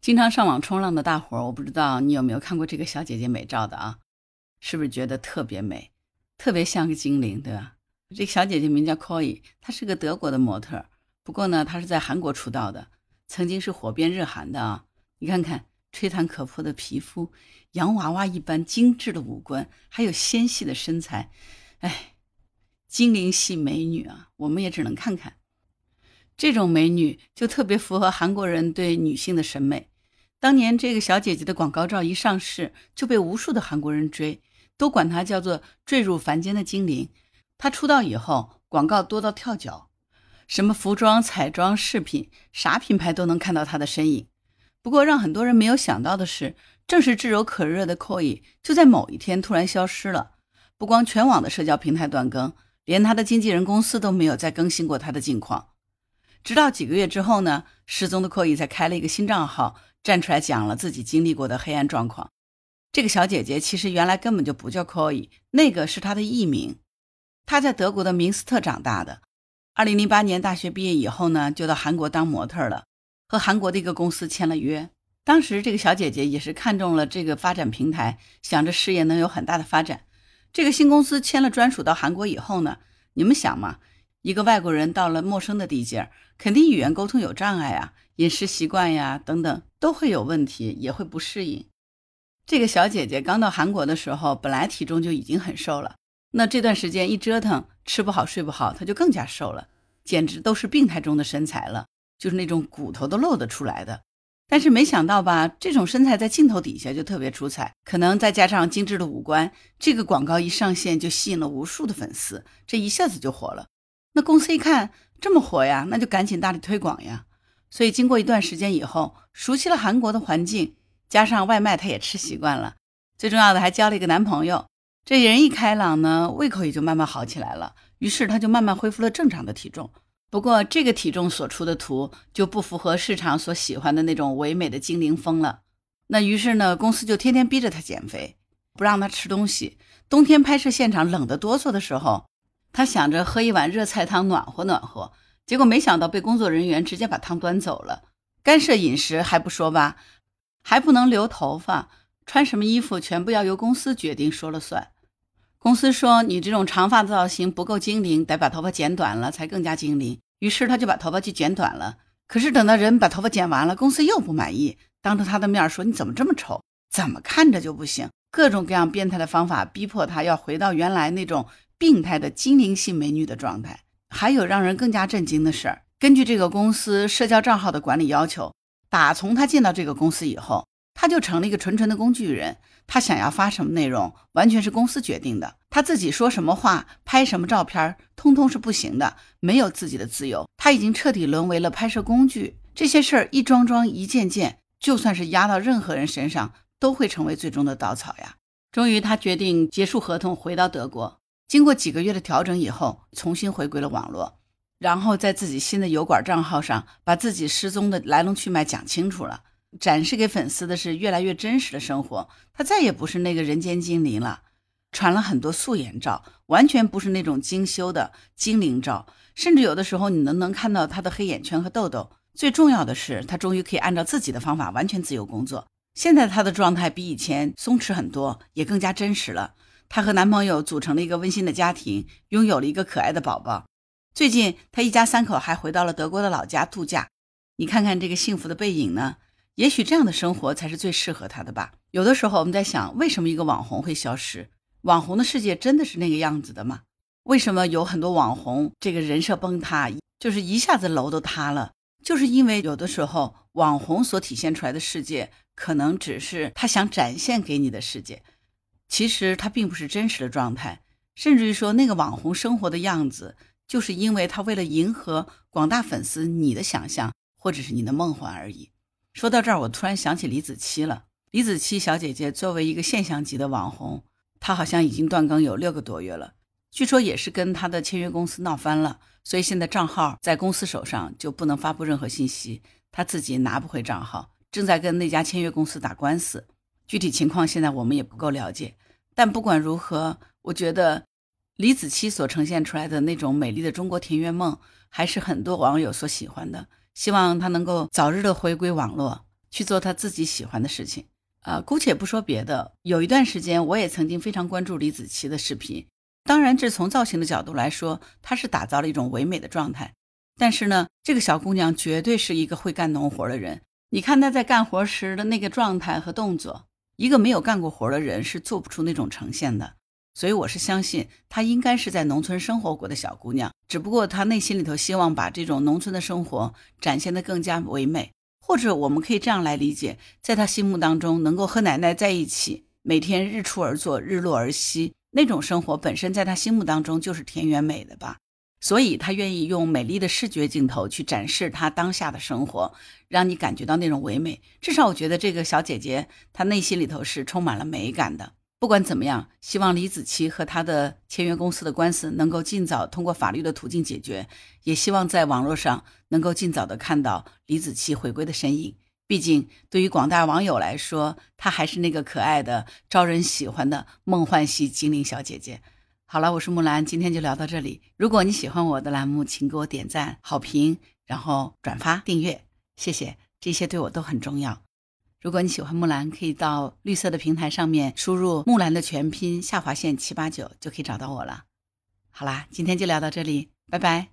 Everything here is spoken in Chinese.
经常上网冲浪的大伙儿，我不知道你有没有看过这个小姐姐美照的啊？是不是觉得特别美，特别像个精灵，对吧？这个小姐姐名叫 Koi，她是个德国的模特，不过呢，她是在韩国出道的，曾经是火遍日韩的啊。你看看吹弹可破的皮肤，洋娃娃一般精致的五官，还有纤细的身材，哎，精灵系美女啊，我们也只能看看。这种美女就特别符合韩国人对女性的审美。当年这个小姐姐的广告照一上市，就被无数的韩国人追，都管她叫做坠入凡间的精灵。她出道以后，广告多到跳脚，什么服装、彩妆、饰品，啥品牌都能看到她的身影。不过，让很多人没有想到的是，正是炙手可热的 Koi，就在某一天突然消失了。不光全网的社交平台断更，连她的经纪人公司都没有再更新过她的近况。直到几个月之后呢，失踪的 Koi 才开了一个新账号，站出来讲了自己经历过的黑暗状况。这个小姐姐其实原来根本就不叫 Koi，那个是她的艺名。她在德国的明斯特长大的。二零零八年大学毕业以后呢，就到韩国当模特了，和韩国的一个公司签了约。当时这个小姐姐也是看中了这个发展平台，想着事业能有很大的发展。这个新公司签了专属到韩国以后呢，你们想嘛？一个外国人到了陌生的地界，肯定语言沟通有障碍啊，饮食习惯呀等等都会有问题，也会不适应。这个小姐姐刚到韩国的时候，本来体重就已经很瘦了，那这段时间一折腾，吃不好睡不好，她就更加瘦了，简直都是病态中的身材了，就是那种骨头都露得出来的。但是没想到吧，这种身材在镜头底下就特别出彩，可能再加上精致的五官，这个广告一上线就吸引了无数的粉丝，这一下子就火了。那公司一看这么火呀，那就赶紧大力推广呀。所以经过一段时间以后，熟悉了韩国的环境，加上外卖他也吃习惯了，最重要的还交了一个男朋友。这人一开朗呢，胃口也就慢慢好起来了。于是他就慢慢恢复了正常的体重。不过这个体重所出的图就不符合市场所喜欢的那种唯美的精灵风了。那于是呢，公司就天天逼着他减肥，不让他吃东西。冬天拍摄现场冷得哆嗦的时候。他想着喝一碗热菜汤暖和暖和，结果没想到被工作人员直接把汤端走了。干涉饮食还不说吧，还不能留头发，穿什么衣服全部要由公司决定说了算。公司说你这种长发造型不够精灵，得把头发剪短了才更加精灵。于是他就把头发去剪短了。可是等到人把头发剪完了，公司又不满意，当着他的面说你怎么这么丑，怎么看着就不行，各种各样变态的方法逼迫他要回到原来那种。病态的精灵系美女的状态，还有让人更加震惊的事儿。根据这个公司社交账号的管理要求，打从他进到这个公司以后，他就成了一个纯纯的工具人。他想要发什么内容，完全是公司决定的。他自己说什么话、拍什么照片，通通是不行的，没有自己的自由。他已经彻底沦为了拍摄工具。这些事儿一桩桩、一件件，就算是压到任何人身上，都会成为最终的稻草呀。终于，他决定结束合同，回到德国。经过几个月的调整以后，重新回归了网络，然后在自己新的油管账号上把自己失踪的来龙去脉讲清楚了，展示给粉丝的是越来越真实的生活。他再也不是那个人间精灵了，传了很多素颜照，完全不是那种精修的精灵照，甚至有的时候你能能看到他的黑眼圈和痘痘。最重要的是，他终于可以按照自己的方法完全自由工作。现在他的状态比以前松弛很多，也更加真实了。她和男朋友组成了一个温馨的家庭，拥有了一个可爱的宝宝。最近，她一家三口还回到了德国的老家度假。你看看这个幸福的背影呢？也许这样的生活才是最适合她的吧。有的时候我们在想，为什么一个网红会消失？网红的世界真的是那个样子的吗？为什么有很多网红这个人设崩塌，就是一下子楼都塌了？就是因为有的时候网红所体现出来的世界，可能只是他想展现给你的世界。其实他并不是真实的状态，甚至于说那个网红生活的样子，就是因为他为了迎合广大粉丝你的想象或者是你的梦幻而已。说到这儿，我突然想起李子柒了。李子柒小姐姐作为一个现象级的网红，她好像已经断更有六个多月了，据说也是跟她的签约公司闹翻了，所以现在账号在公司手上就不能发布任何信息，她自己拿不回账号，正在跟那家签约公司打官司。具体情况现在我们也不够了解，但不管如何，我觉得李子柒所呈现出来的那种美丽的中国田园梦，还是很多网友所喜欢的。希望他能够早日的回归网络，去做他自己喜欢的事情。呃，姑且不说别的，有一段时间我也曾经非常关注李子柒的视频。当然，这从造型的角度来说，她是打造了一种唯美的状态。但是呢，这个小姑娘绝对是一个会干农活的人。你看她在干活时的那个状态和动作，一个没有干过活的人是做不出那种呈现的。所以我是相信她应该是在农村生活过的小姑娘，只不过她内心里头希望把这种农村的生活展现得更加唯美。或者我们可以这样来理解，在她心目当中，能够和奶奶在一起，每天日出而作，日落而息，那种生活本身在她心目当中就是田园美的吧。所以她愿意用美丽的视觉镜头去展示她当下的生活，让你感觉到那种唯美。至少我觉得这个小姐姐她内心里头是充满了美感的。不管怎么样，希望李子柒和他的签约公司的官司能够尽早通过法律的途径解决，也希望在网络上能够尽早的看到李子柒回归的身影。毕竟，对于广大网友来说，她还是那个可爱的、招人喜欢的梦幻系精灵小姐姐。好了，我是木兰，今天就聊到这里。如果你喜欢我的栏目，请给我点赞、好评，然后转发、订阅，谢谢，这些对我都很重要。如果你喜欢木兰，可以到绿色的平台上面输入木兰的全拼下划线七八九，就可以找到我了。好啦，今天就聊到这里，拜拜。